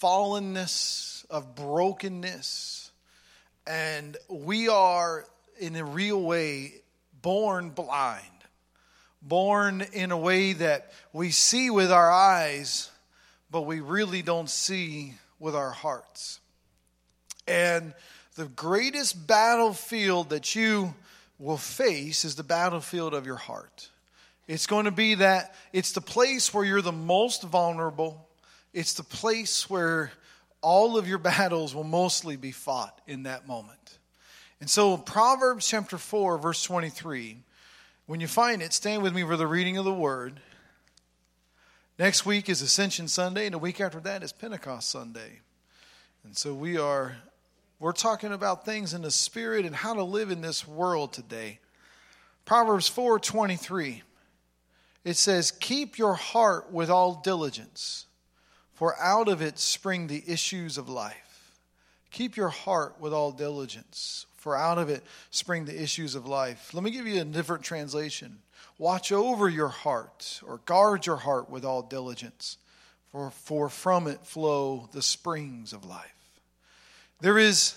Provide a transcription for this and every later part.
fallenness, of brokenness, and we are, in a real way, born blind. Born in a way that we see with our eyes, but we really don't see with our hearts. And the greatest battlefield that you will face is the battlefield of your heart. It's going to be that it's the place where you're the most vulnerable. It's the place where all of your battles will mostly be fought in that moment. And so, Proverbs chapter 4, verse 23, when you find it, stand with me for the reading of the word. Next week is Ascension Sunday, and the week after that is Pentecost Sunday. And so, we are we're talking about things in the spirit and how to live in this world today. Proverbs 4:23 it says, Keep your heart with all diligence, for out of it spring the issues of life. Keep your heart with all diligence, for out of it spring the issues of life. Let me give you a different translation. Watch over your heart, or guard your heart with all diligence, for, for from it flow the springs of life. There is,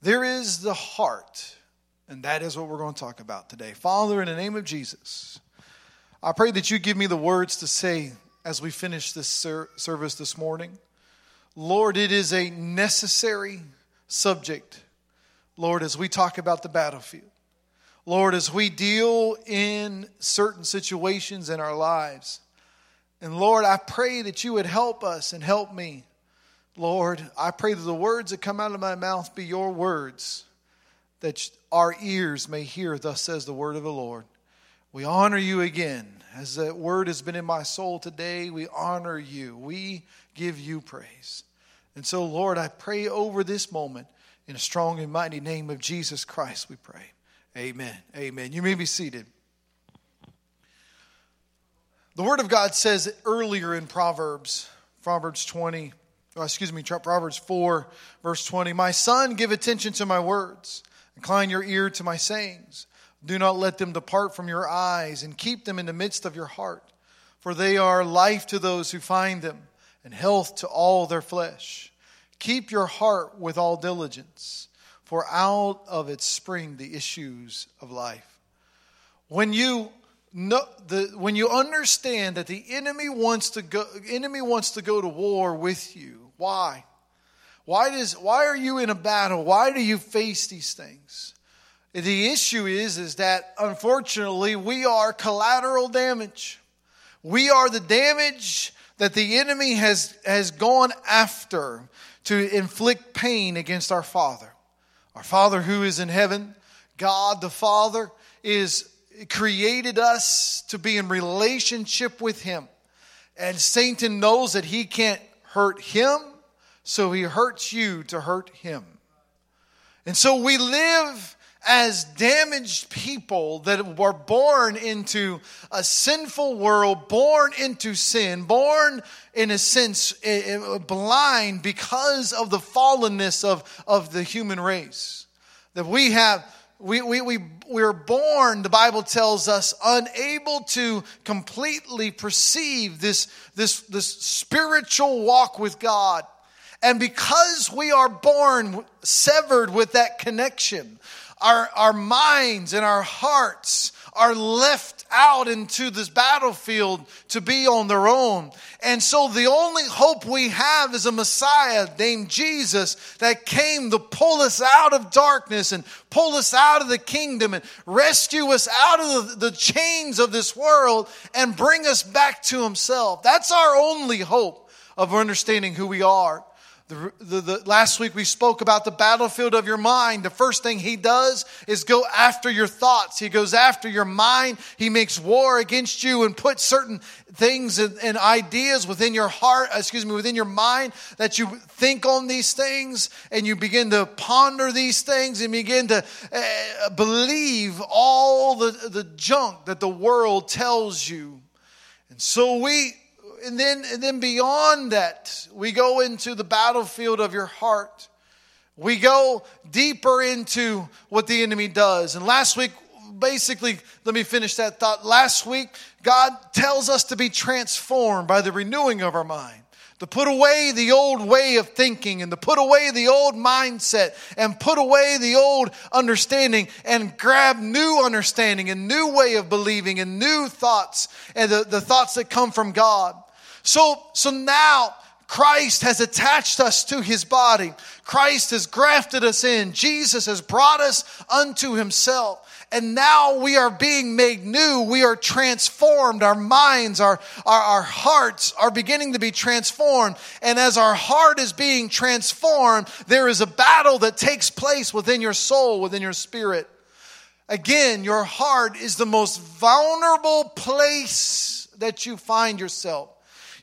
there is the heart, and that is what we're going to talk about today. Father, in the name of Jesus, I pray that you give me the words to say as we finish this ser- service this morning. Lord, it is a necessary subject, Lord, as we talk about the battlefield. Lord, as we deal in certain situations in our lives. And Lord, I pray that you would help us and help me. Lord, I pray that the words that come out of my mouth be your words, that our ears may hear, thus says the word of the Lord. We honor you again. As that word has been in my soul today, we honor you. We give you praise. And so, Lord, I pray over this moment in a strong and mighty name of Jesus Christ, we pray. Amen. Amen. You may be seated. The Word of God says earlier in Proverbs, Proverbs 20, oh, excuse me, Proverbs 4, verse 20, My son, give attention to my words, incline your ear to my sayings. Do not let them depart from your eyes, and keep them in the midst of your heart, for they are life to those who find them, and health to all their flesh. Keep your heart with all diligence, for out of it spring the issues of life. When you know, the, when you understand that the enemy wants to go, enemy wants to go to war with you, why? Why does why are you in a battle? Why do you face these things? The issue is, is that unfortunately we are collateral damage. We are the damage that the enemy has, has gone after to inflict pain against our Father. Our Father who is in heaven, God the Father, is created us to be in relationship with Him. And Satan knows that he can't hurt him, so he hurts you to hurt him. And so we live as damaged people that were born into a sinful world, born into sin, born in a sense eh, eh, blind because of the fallenness of, of the human race. That we have, we, we, we, we're born, the Bible tells us, unable to completely perceive this, this, this spiritual walk with God. And because we are born severed with that connection, our, our minds and our hearts are left out into this battlefield to be on their own. And so the only hope we have is a Messiah named Jesus that came to pull us out of darkness and pull us out of the kingdom and rescue us out of the, the chains of this world and bring us back to himself. That's our only hope of understanding who we are. The, the, the, last week we spoke about the battlefield of your mind. The first thing he does is go after your thoughts. He goes after your mind. He makes war against you and puts certain things and, and ideas within your heart, excuse me, within your mind that you think on these things and you begin to ponder these things and begin to uh, believe all the, the junk that the world tells you. And so we and then, and then beyond that, we go into the battlefield of your heart. We go deeper into what the enemy does. And last week, basically, let me finish that thought. Last week, God tells us to be transformed by the renewing of our mind to put away the old way of thinking and to put away the old mindset and put away the old understanding and grab new understanding and new way of believing and new thoughts and the, the thoughts that come from God. So, so now Christ has attached us to his body. Christ has grafted us in. Jesus has brought us unto himself. And now we are being made new. We are transformed. Our minds, our, our, our hearts are beginning to be transformed. And as our heart is being transformed, there is a battle that takes place within your soul, within your spirit. Again, your heart is the most vulnerable place that you find yourself.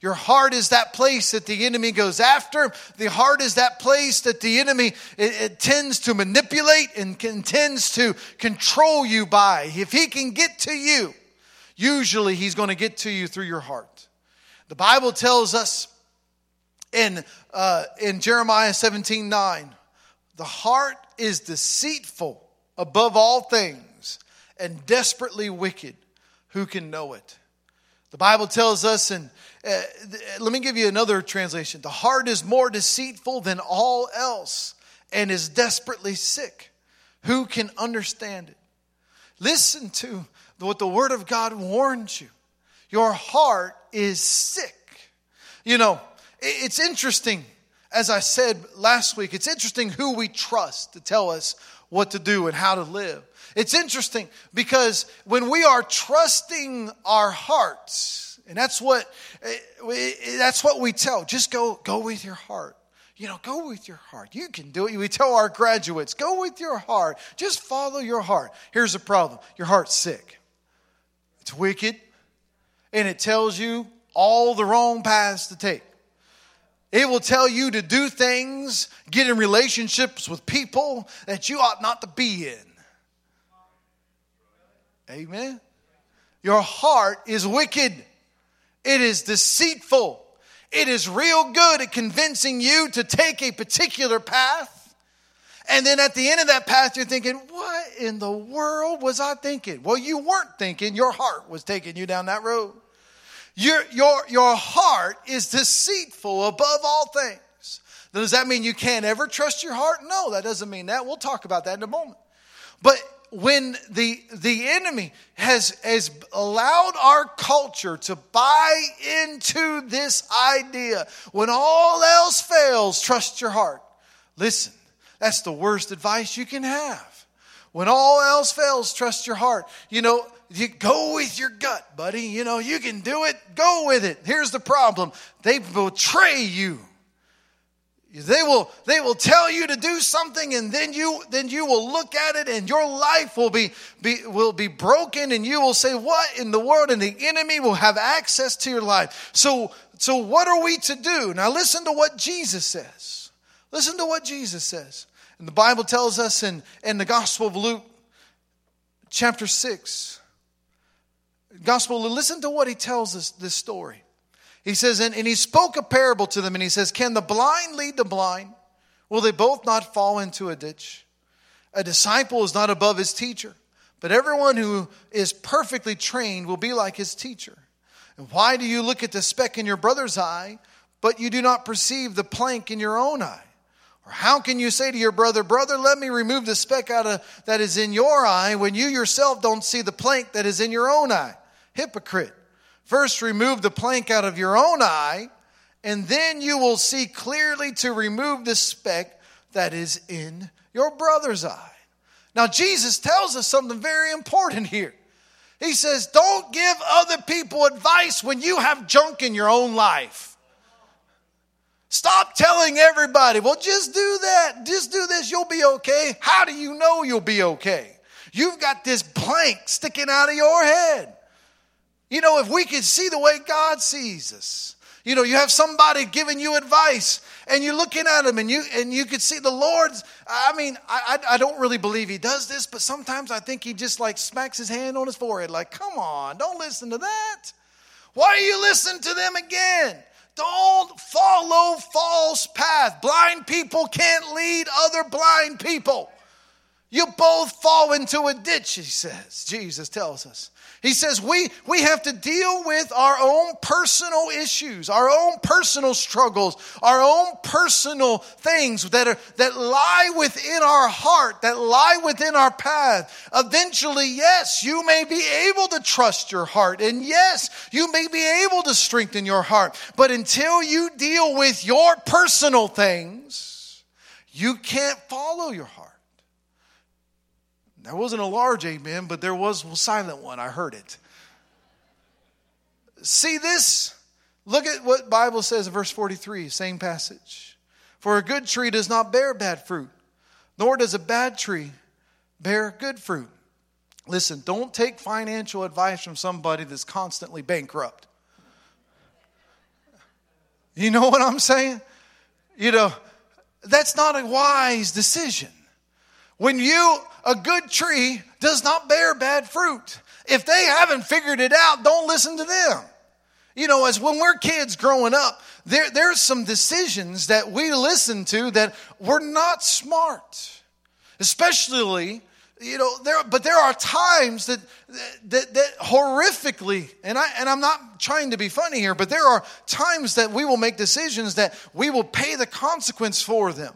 Your heart is that place that the enemy goes after. The heart is that place that the enemy it, it tends to manipulate and can, tends to control you by. If he can get to you, usually he's going to get to you through your heart. The Bible tells us in, uh, in Jeremiah 17 9, the heart is deceitful above all things and desperately wicked. Who can know it? The Bible tells us and uh, let me give you another translation. The heart is more deceitful than all else and is desperately sick. Who can understand it? Listen to what the Word of God warns you. Your heart is sick. You know, it's interesting, as I said last week, it's interesting who we trust to tell us what to do and how to live. It's interesting because when we are trusting our hearts, and that's what, eh, that's what we tell. Just go, go with your heart. You know, go with your heart. You can do it. We tell our graduates, go with your heart. Just follow your heart. Here's the problem your heart's sick, it's wicked, and it tells you all the wrong paths to take. It will tell you to do things, get in relationships with people that you ought not to be in. Amen. Your heart is wicked. It is deceitful. It is real good at convincing you to take a particular path. And then at the end of that path, you're thinking, what in the world was I thinking? Well, you weren't thinking. Your heart was taking you down that road. Your, your, your heart is deceitful above all things. Does that mean you can't ever trust your heart? No, that doesn't mean that. We'll talk about that in a moment. But when the, the enemy has, has allowed our culture to buy into this idea, when all else fails, trust your heart. Listen, that's the worst advice you can have. When all else fails, trust your heart. You know, you go with your gut, buddy. You know, you can do it, go with it. Here's the problem they betray you. They will, they will tell you to do something and then you, then you will look at it and your life will be, be, will be broken and you will say, what in the world? And the enemy will have access to your life. So, so what are we to do? Now listen to what Jesus says. Listen to what Jesus says. And the Bible tells us in, in the Gospel of Luke, chapter 6, Gospel, listen to what he tells us this story. He says, and, and he spoke a parable to them, and he says, Can the blind lead the blind? Will they both not fall into a ditch? A disciple is not above his teacher, but everyone who is perfectly trained will be like his teacher. And why do you look at the speck in your brother's eye, but you do not perceive the plank in your own eye? Or how can you say to your brother, Brother, let me remove the speck out of that is in your eye when you yourself don't see the plank that is in your own eye? Hypocrite. First, remove the plank out of your own eye, and then you will see clearly to remove the speck that is in your brother's eye. Now, Jesus tells us something very important here. He says, Don't give other people advice when you have junk in your own life. Stop telling everybody, well, just do that, just do this, you'll be okay. How do you know you'll be okay? You've got this plank sticking out of your head. You know, if we could see the way God sees us, you know, you have somebody giving you advice and you're looking at them and you and you could see the Lord's. I mean, I, I, I don't really believe he does this, but sometimes I think he just like smacks his hand on his forehead, like, come on, don't listen to that. Why are you listening to them again? Don't follow false path. Blind people can't lead other blind people. You both fall into a ditch, he says. Jesus tells us. He says we, we have to deal with our own personal issues, our own personal struggles, our own personal things that, are, that lie within our heart, that lie within our path. Eventually, yes, you may be able to trust your heart, and yes, you may be able to strengthen your heart. But until you deal with your personal things, you can't follow your heart. There wasn't a large amen, but there was a silent one. I heard it. See this? Look at what Bible says in verse 43, same passage. For a good tree does not bear bad fruit, nor does a bad tree bear good fruit. Listen, don't take financial advice from somebody that's constantly bankrupt. You know what I'm saying? You know, that's not a wise decision. When you, a good tree does not bear bad fruit. If they haven't figured it out, don't listen to them. You know, as when we're kids growing up, there, there's some decisions that we listen to that we're not smart. Especially, you know, there, but there are times that, that, that horrifically, and, I, and I'm not trying to be funny here, but there are times that we will make decisions that we will pay the consequence for them.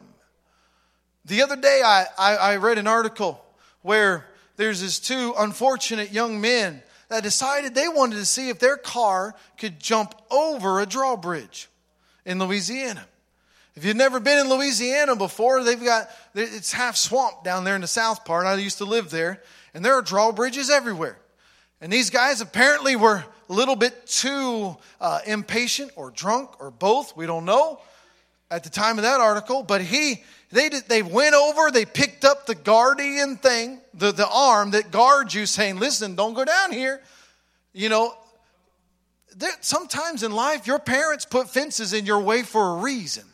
The other day, I, I, I read an article where there's these two unfortunate young men that decided they wanted to see if their car could jump over a drawbridge in Louisiana. If you've never been in Louisiana before, they've got it's half swamp down there in the south part. I used to live there, and there are drawbridges everywhere. And these guys apparently were a little bit too uh, impatient or drunk or both. We don't know at the time of that article, but he they, they went over, they picked up the guardian thing, the, the arm that guards you, saying, Listen, don't go down here. You know, sometimes in life, your parents put fences in your way for a reason.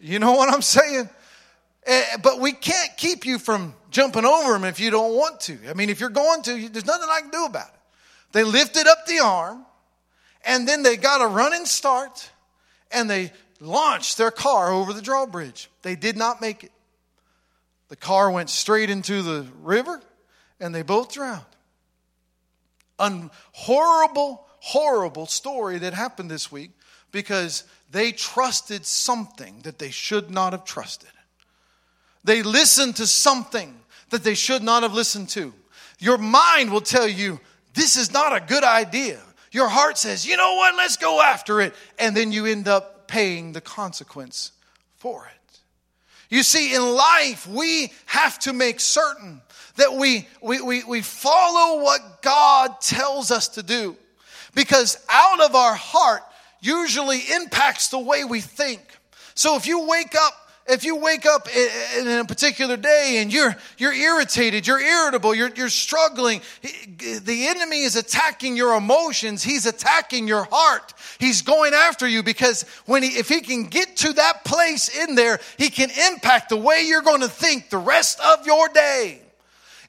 You know what I'm saying? Uh, but we can't keep you from jumping over them if you don't want to. I mean, if you're going to, there's nothing I can do about it. They lifted up the arm, and then they got a running start, and they launched their car over the drawbridge. They did not make it. The car went straight into the river and they both drowned. A horrible, horrible story that happened this week because they trusted something that they should not have trusted. They listened to something that they should not have listened to. Your mind will tell you, this is not a good idea. Your heart says, you know what, let's go after it. And then you end up paying the consequence for it. You see, in life, we have to make certain that we, we, we, we follow what God tells us to do. Because out of our heart usually impacts the way we think. So if you wake up if you wake up in a particular day and you're, you're irritated, you're irritable, you're, you're struggling, the enemy is attacking your emotions. He's attacking your heart. He's going after you because when he, if he can get to that place in there, he can impact the way you're going to think the rest of your day.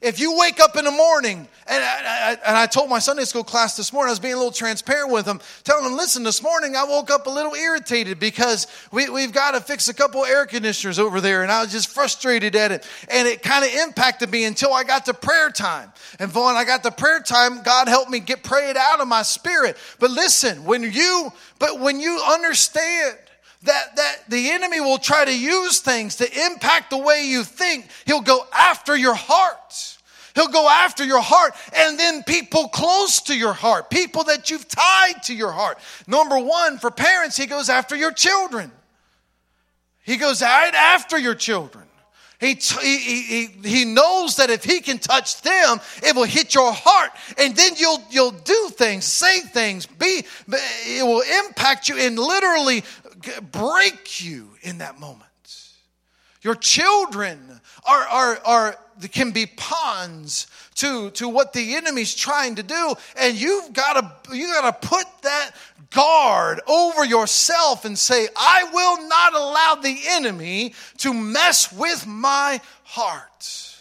If you wake up in the morning, and I, and I told my Sunday school class this morning, I was being a little transparent with them, telling them, listen, this morning I woke up a little irritated because we, we've got to fix a couple air conditioners over there, and I was just frustrated at it. And it kind of impacted me until I got to prayer time. And when I got to prayer time, God helped me get prayed out of my spirit. But listen, when you, but when you understand that, that the enemy will try to use things to impact the way you think. He'll go after your heart. He'll go after your heart and then people close to your heart, people that you've tied to your heart. Number one, for parents, he goes after your children. He goes right after your children. He, he, he, he knows that if he can touch them, it will hit your heart. And then you'll, you'll do things, say things, be, it will impact you and literally break you in that moment. Your children are, are, are, can be pawns to, to what the enemy's trying to do. And you've got to, you got to put that guard over yourself and say, I will not allow the enemy to mess with my heart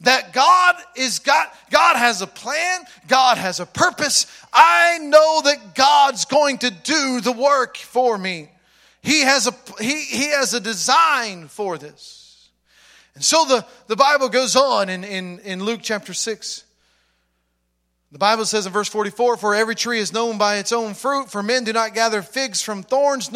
that God is got God has a plan, God has a purpose. I know that God's going to do the work for me. He has a he, he has a design for this. And so the, the Bible goes on in, in, in Luke chapter 6. The Bible says in verse 44, For every tree is known by its own fruit, for men do not gather figs from thorns,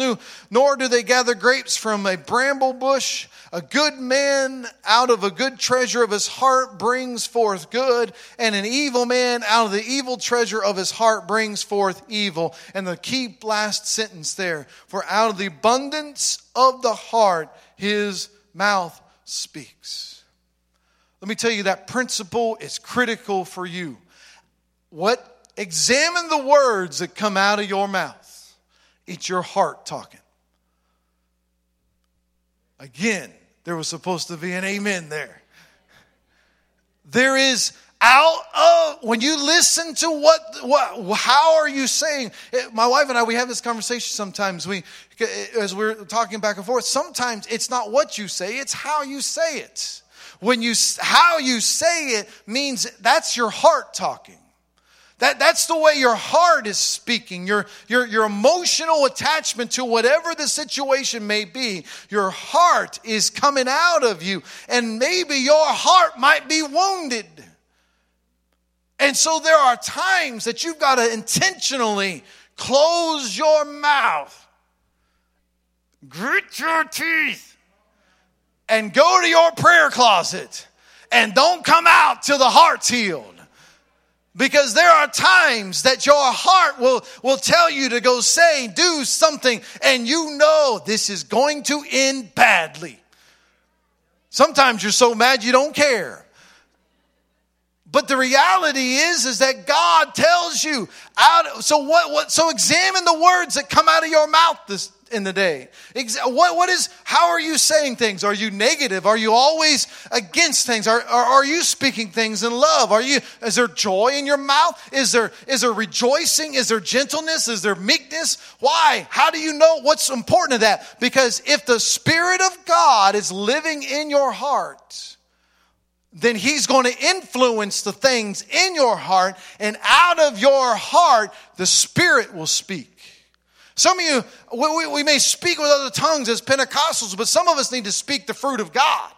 nor do they gather grapes from a bramble bush. A good man out of a good treasure of his heart brings forth good, and an evil man out of the evil treasure of his heart brings forth evil. And the key last sentence there, for out of the abundance of the heart his mouth speaks. Let me tell you that principle is critical for you what examine the words that come out of your mouth. It's your heart talking. Again, there was supposed to be an amen there. There is out of when you listen to what what how are you saying eh, my wife and i we have this conversation sometimes we eh, as we're talking back and forth sometimes it's not what you say it's how you say it when you how you say it means that's your heart talking that, that's the way your heart is speaking. Your, your, your emotional attachment to whatever the situation may be, your heart is coming out of you. And maybe your heart might be wounded. And so there are times that you've got to intentionally close your mouth, grit your teeth, and go to your prayer closet and don't come out till the heart's healed. Because there are times that your heart will, will tell you to go say, do something, and you know this is going to end badly. Sometimes you're so mad you don't care. But the reality is, is that God tells you out. So what, what, so examine the words that come out of your mouth this, in the day? What, what is, how are you saying things? Are you negative? Are you always against things? Are, are, are you speaking things in love? Are you, is there joy in your mouth? Is there, is there rejoicing? Is there gentleness? Is there meekness? Why? How do you know what's important to that? Because if the Spirit of God is living in your heart, then he's going to influence the things in your heart, and out of your heart, the Spirit will speak. Some of you, we, we, may speak with other tongues as Pentecostals, but some of us need to speak the fruit of God.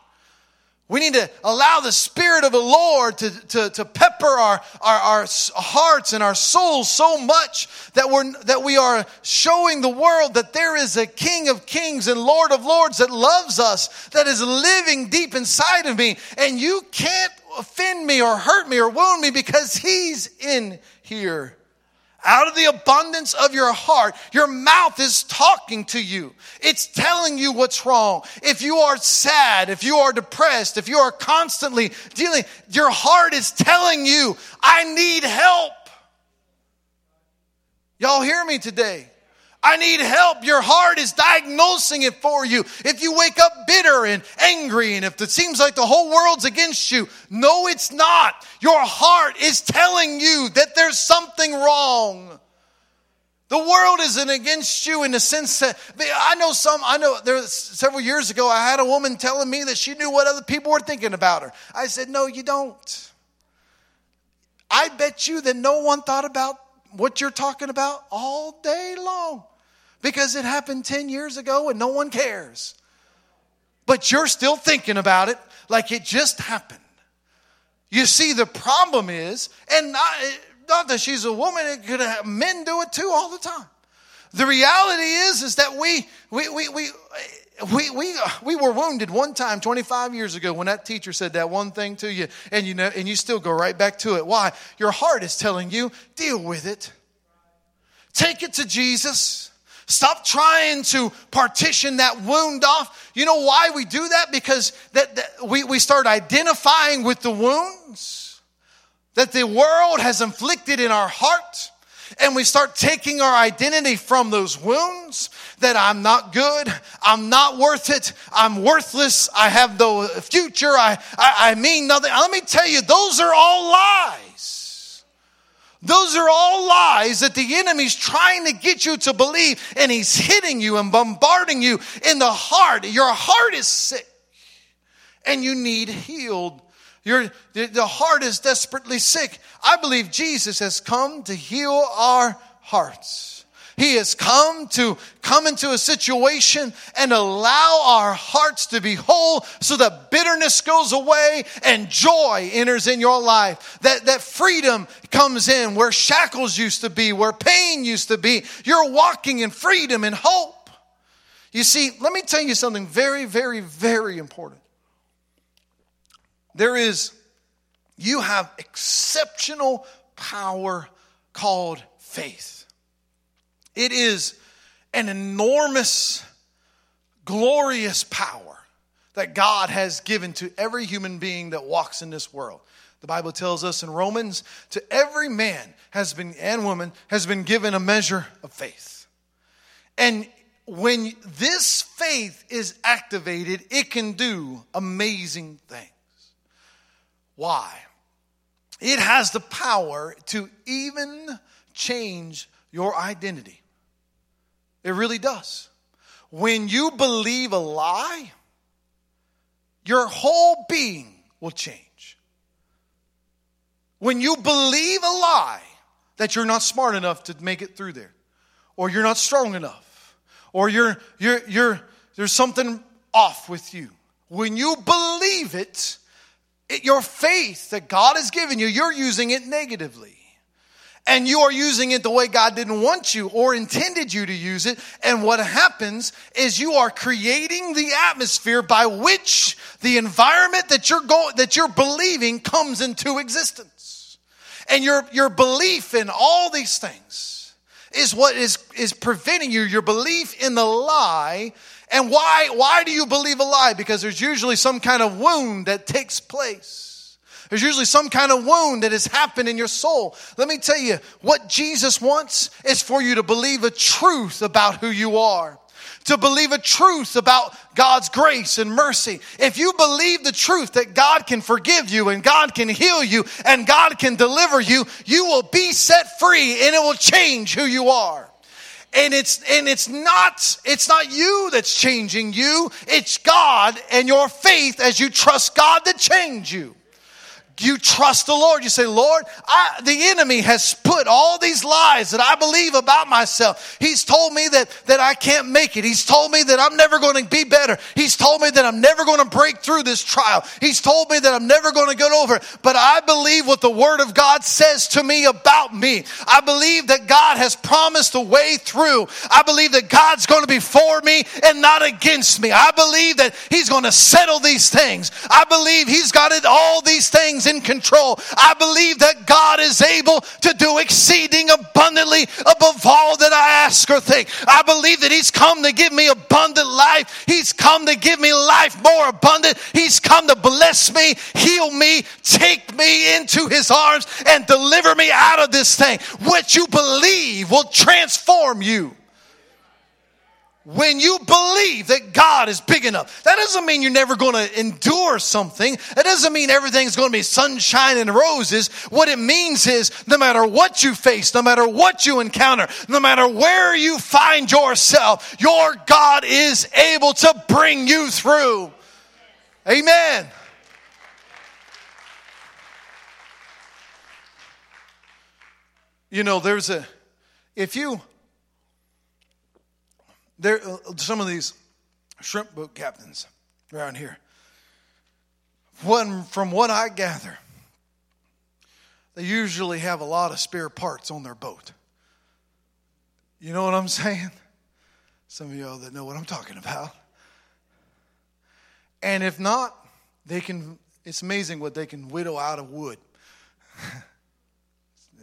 We need to allow the Spirit of the Lord to, to, to pepper our, our, our hearts and our souls so much that, we're, that we are showing the world that there is a King of Kings and Lord of Lords that loves us, that is living deep inside of me. And you can't offend me or hurt me or wound me because He's in here out of the abundance of your heart, your mouth is talking to you. It's telling you what's wrong. If you are sad, if you are depressed, if you are constantly dealing, your heart is telling you, I need help. Y'all hear me today? I need help. Your heart is diagnosing it for you. If you wake up bitter and angry, and if it seems like the whole world's against you, no, it's not. Your heart is telling you that there's something wrong. The world isn't against you in the sense that I know some, I know there several years ago, I had a woman telling me that she knew what other people were thinking about her. I said, No, you don't. I bet you that no one thought about what you're talking about all day long because it happened 10 years ago and no one cares. But you're still thinking about it like it just happened. You see, the problem is, and not, not that she's a woman, it could have, men do it too all the time. The reality is, is that we, we, we, we, we, we, we were wounded one time 25 years ago when that teacher said that one thing to you and you know and you still go right back to it why your heart is telling you deal with it take it to jesus Stop trying to partition that wound off. You know why we do that? Because that, that, we, we start identifying with the wounds that the world has inflicted in our heart. and we start taking our identity from those wounds that I'm not good, I'm not worth it, I'm worthless, I have no future, I, I, I mean nothing. Let me tell you, those are all lies. Those are all lies that the enemy's trying to get you to believe, and he's hitting you and bombarding you in the heart. Your heart is sick, and you need healed your, the, the heart is desperately sick. I believe Jesus has come to heal our hearts. He has come to come into a situation and allow our hearts to be whole so that bitterness goes away and joy enters in your life. That, that freedom comes in where shackles used to be, where pain used to be. You're walking in freedom and hope. You see, let me tell you something very, very, very important. There is, you have exceptional power called faith. It is an enormous, glorious power that God has given to every human being that walks in this world. The Bible tells us in Romans, to every man has been and woman has been given a measure of faith. And when this faith is activated, it can do amazing things. Why? It has the power to even change your identity. It really does. When you believe a lie, your whole being will change. When you believe a lie that you're not smart enough to make it through there, or you're not strong enough, or you're, you're, you're, there's something off with you, when you believe it, it, your faith that God has given you, you're using it negatively. And you are using it the way God didn't want you or intended you to use it. And what happens is you are creating the atmosphere by which the environment that you're going, that you're believing comes into existence. And your, your belief in all these things is what is, is preventing you, your belief in the lie and why, why do you believe a lie? Because there's usually some kind of wound that takes place. There's usually some kind of wound that has happened in your soul. Let me tell you, what Jesus wants is for you to believe a truth about who you are to believe a truth about God's grace and mercy. If you believe the truth that God can forgive you and God can heal you and God can deliver you, you will be set free and it will change who you are and it's and it's not it's not you that's changing you it's god and your faith as you trust god to change you you trust the Lord. You say, Lord, I, the enemy has put all these lies that I believe about myself. He's told me that, that I can't make it. He's told me that I'm never going to be better. He's told me that I'm never going to break through this trial. He's told me that I'm never going to get over it. But I believe what the Word of God says to me about me. I believe that God has promised a way through. I believe that God's going to be for me and not against me. I believe that He's going to settle these things. I believe He's got it, all these things in control. I believe that God is able to do exceeding abundantly above all that I ask or think. I believe that He's come to give me abundant life. He's come to give me life more abundant. He's come to bless me, heal me, take me into His arms, and deliver me out of this thing. What you believe will transform you when you believe that God is big enough. That doesn't mean you're never going to endure something. That doesn't mean everything's going to be sunshine and roses. What it means is no matter what you face, no matter what you encounter, no matter where you find yourself, your God is able to bring you through. Amen. You know, there's a, if you, there, some of these shrimp boat captains around here, one, from what I gather, they usually have a lot of spare parts on their boat. You know what I'm saying? Some of y'all that know what I'm talking about. And if not, they can, it's amazing what they can whittle out of wood.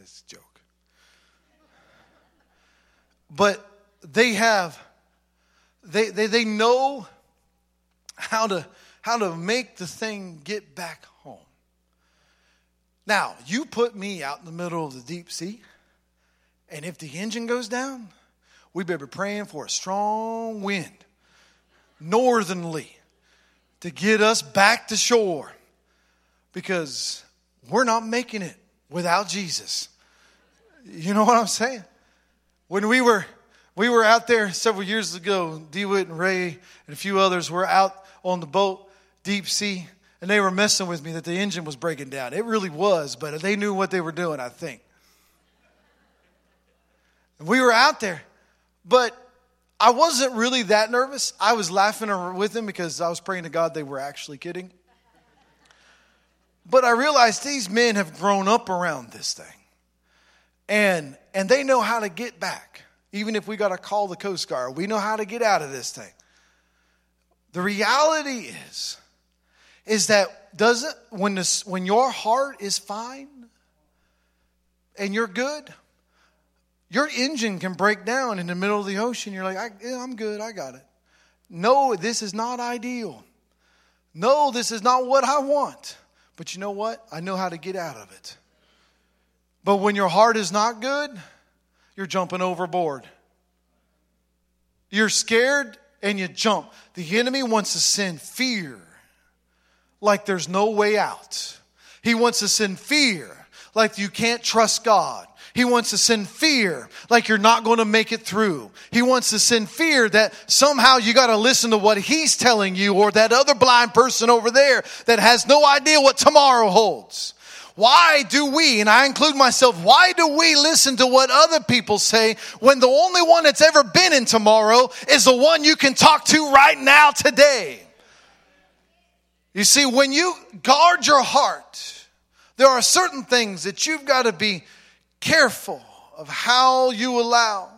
It's a joke. But they have they, they, they know how to, how to make the thing get back home. Now, you put me out in the middle of the deep sea, And if the engine goes down, we better be praying for a strong wind, northernly, to get us back to shore because we're not making it without Jesus. You know what I'm saying? When we were we were out there several years ago, DeWitt and Ray and a few others were out on the boat, deep sea, and they were messing with me that the engine was breaking down. It really was, but they knew what they were doing, I think. We were out there, but I wasn't really that nervous. I was laughing with them because I was praying to God they were actually kidding. But I realized these men have grown up around this thing. And and they know how to get back. Even if we got to call the Coast Guard, we know how to get out of this thing. The reality is is that doesn't when this when your heart is fine and you're good, your engine can break down in the middle of the ocean. You're like, I, I'm good, I got it. No, this is not ideal. No, this is not what I want. But you know what? I know how to get out of it. But when your heart is not good, you're jumping overboard. You're scared and you jump. The enemy wants to send fear like there's no way out. He wants to send fear like you can't trust God. He wants to send fear like you're not going to make it through. He wants to send fear that somehow you got to listen to what he's telling you or that other blind person over there that has no idea what tomorrow holds. Why do we, and I include myself, why do we listen to what other people say when the only one that's ever been in tomorrow is the one you can talk to right now today? You see, when you guard your heart, there are certain things that you've got to be careful of how you allow.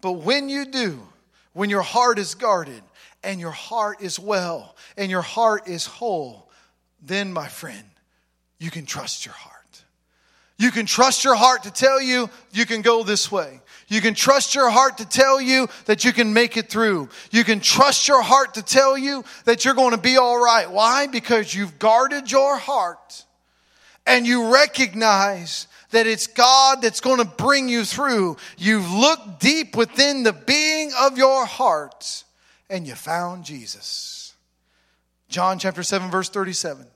But when you do, when your heart is guarded and your heart is well and your heart is whole, then, my friend, you can trust your heart. You can trust your heart to tell you you can go this way. You can trust your heart to tell you that you can make it through. You can trust your heart to tell you that you're going to be all right. Why? Because you've guarded your heart and you recognize that it's God that's going to bring you through. You've looked deep within the being of your heart and you found Jesus. John chapter 7, verse 37.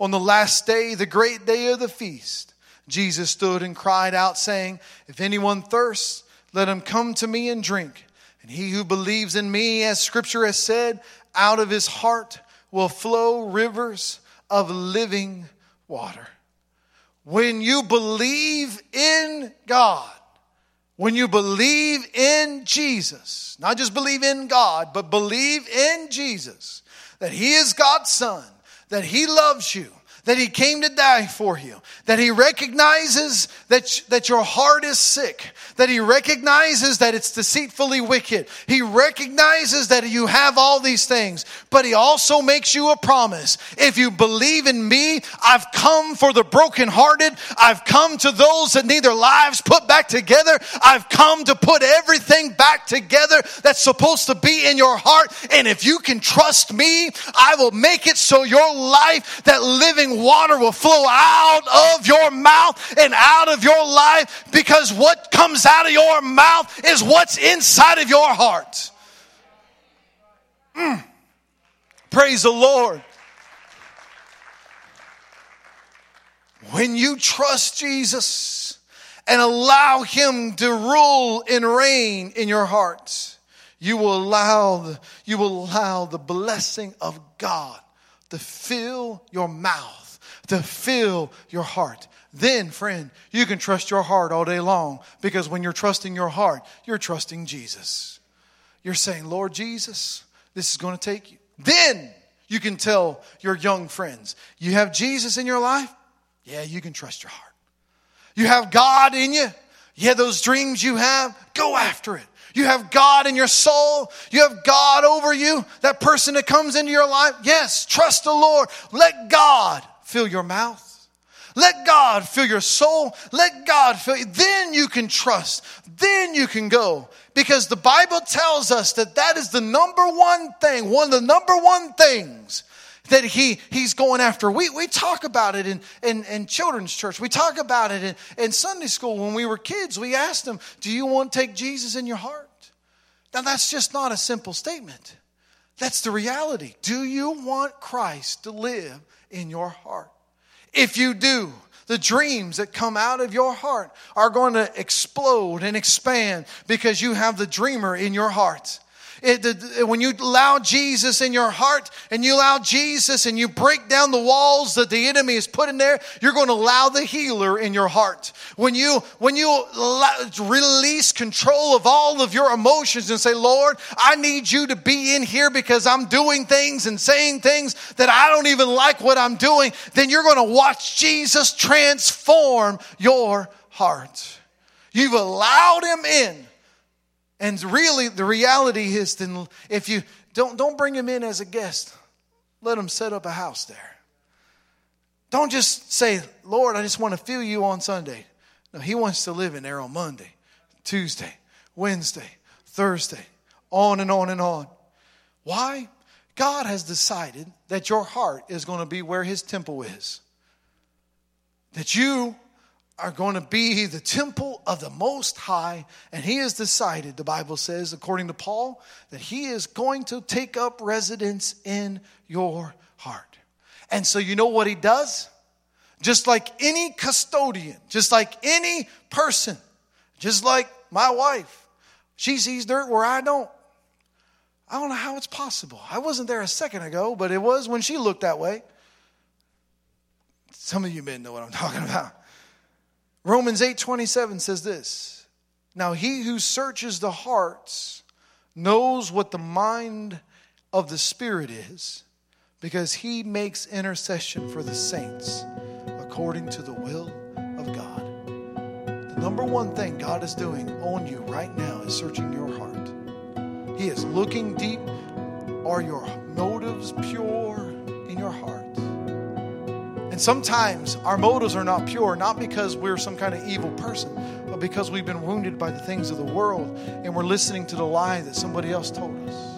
On the last day, the great day of the feast, Jesus stood and cried out, saying, If anyone thirsts, let him come to me and drink. And he who believes in me, as scripture has said, out of his heart will flow rivers of living water. When you believe in God, when you believe in Jesus, not just believe in God, but believe in Jesus, that He is God's Son, that He loves you, that he came to die for you, that he recognizes that, that your heart is sick, that he recognizes that it's deceitfully wicked. He recognizes that you have all these things, but he also makes you a promise. If you believe in me, I've come for the brokenhearted. I've come to those that need their lives put back together. I've come to put everything back together that's supposed to be in your heart. And if you can trust me, I will make it so your life, that living water will flow out of your mouth and out of your life because what comes out of your mouth is what's inside of your heart. Mm. Praise the Lord. When you trust Jesus and allow Him to rule and reign in your heart, you will allow the, you will allow the blessing of God to fill your mouth to fill your heart. Then, friend, you can trust your heart all day long because when you're trusting your heart, you're trusting Jesus. You're saying, Lord Jesus, this is going to take you. Then you can tell your young friends, you have Jesus in your life? Yeah, you can trust your heart. You have God in you? Yeah, those dreams you have, go after it. You have God in your soul. You have God over you. That person that comes into your life. Yes, trust the Lord. Let God fill your mouth. Let God fill your soul. Let God fill you. Then you can trust. Then you can go. Because the Bible tells us that that is the number one thing, one of the number one things that he, he's going after. We, we talk about it in, in, in children's church. We talk about it in, in Sunday school when we were kids. We asked them, Do you want to take Jesus in your heart? Now, that's just not a simple statement. That's the reality. Do you want Christ to live in your heart? If you do, the dreams that come out of your heart are going to explode and expand because you have the dreamer in your heart. It, when you allow Jesus in your heart and you allow Jesus and you break down the walls that the enemy has put in there, you're going to allow the healer in your heart. When you, when you release control of all of your emotions and say, Lord, I need you to be in here because I'm doing things and saying things that I don't even like what I'm doing, then you're going to watch Jesus transform your heart. You've allowed him in and really, the reality is, then if you don't don't bring him in as a guest, let him set up a house there. Don't just say, Lord, I just want to feel you on Sunday. No, he wants to live in there on Monday, Tuesday, Wednesday, Thursday, on and on and on. Why? God has decided that your heart is going to be where his temple is. That you are going to be the temple of the Most High. And he has decided, the Bible says, according to Paul, that he is going to take up residence in your heart. And so, you know what he does? Just like any custodian, just like any person, just like my wife, she sees dirt where I don't. I don't know how it's possible. I wasn't there a second ago, but it was when she looked that way. Some of you men know what I'm talking about. Romans 8:27 says this. Now he who searches the hearts knows what the mind of the spirit is because he makes intercession for the saints according to the will of God. The number one thing God is doing on you right now is searching your heart. He is looking deep. Are your motives pure in your heart? And sometimes our motives are not pure, not because we're some kind of evil person, but because we've been wounded by the things of the world and we're listening to the lie that somebody else told us.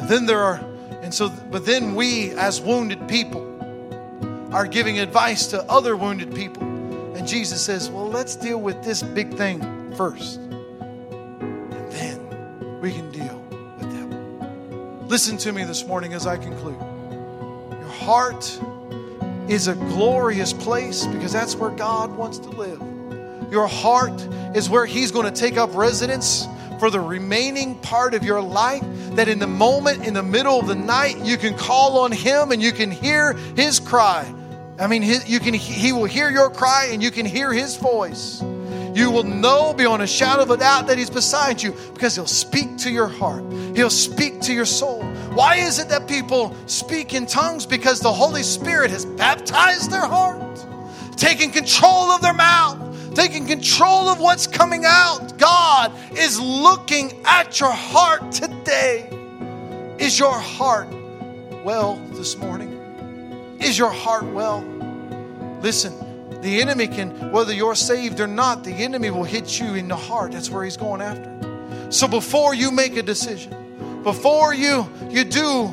And then there are, and so, but then we as wounded people are giving advice to other wounded people. And Jesus says, well, let's deal with this big thing first. And then we can deal with them. Listen to me this morning as I conclude. Heart is a glorious place because that's where God wants to live. Your heart is where He's going to take up residence for the remaining part of your life. That in the moment, in the middle of the night, you can call on Him and you can hear His cry. I mean, you can, He will hear your cry and you can hear His voice. You will know beyond a shadow of a doubt that He's beside you because He'll speak to your heart, He'll speak to your soul. Why is it that people speak in tongues? Because the Holy Spirit has baptized their heart, taking control of their mouth, taking control of what's coming out. God is looking at your heart today. Is your heart well this morning? Is your heart well? Listen, the enemy can, whether you're saved or not, the enemy will hit you in the heart. That's where he's going after. So before you make a decision, before you you do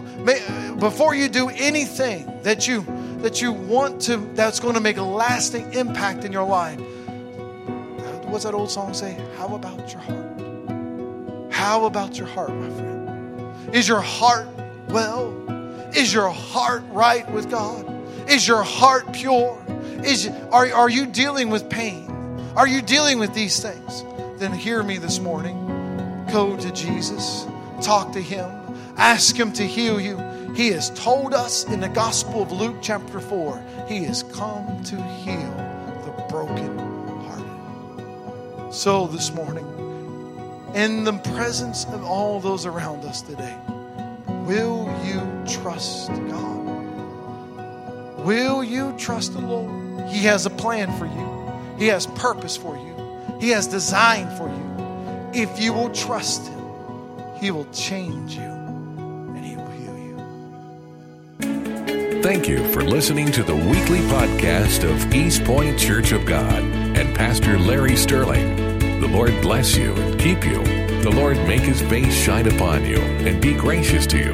before you do anything that you that you want to that's going to make a lasting impact in your life what's that old song say? How about your heart? How about your heart my friend? Is your heart well? Is your heart right with god? Is your heart pure? Is are, are you dealing with pain? Are you dealing with these things? Then hear me this morning. Go to jesus Talk to Him. Ask Him to heal you. He has told us in the Gospel of Luke, chapter 4, He has come to heal the broken hearted. So, this morning, in the presence of all those around us today, will you trust God? Will you trust the Lord? He has a plan for you, He has purpose for you, He has design for you. If you will trust Him, he will change you and He will heal you. Thank you for listening to the weekly podcast of East Point Church of God and Pastor Larry Sterling. The Lord bless you and keep you. The Lord make his face shine upon you and be gracious to you.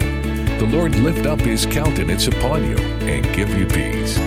The Lord lift up his countenance upon you and give you peace.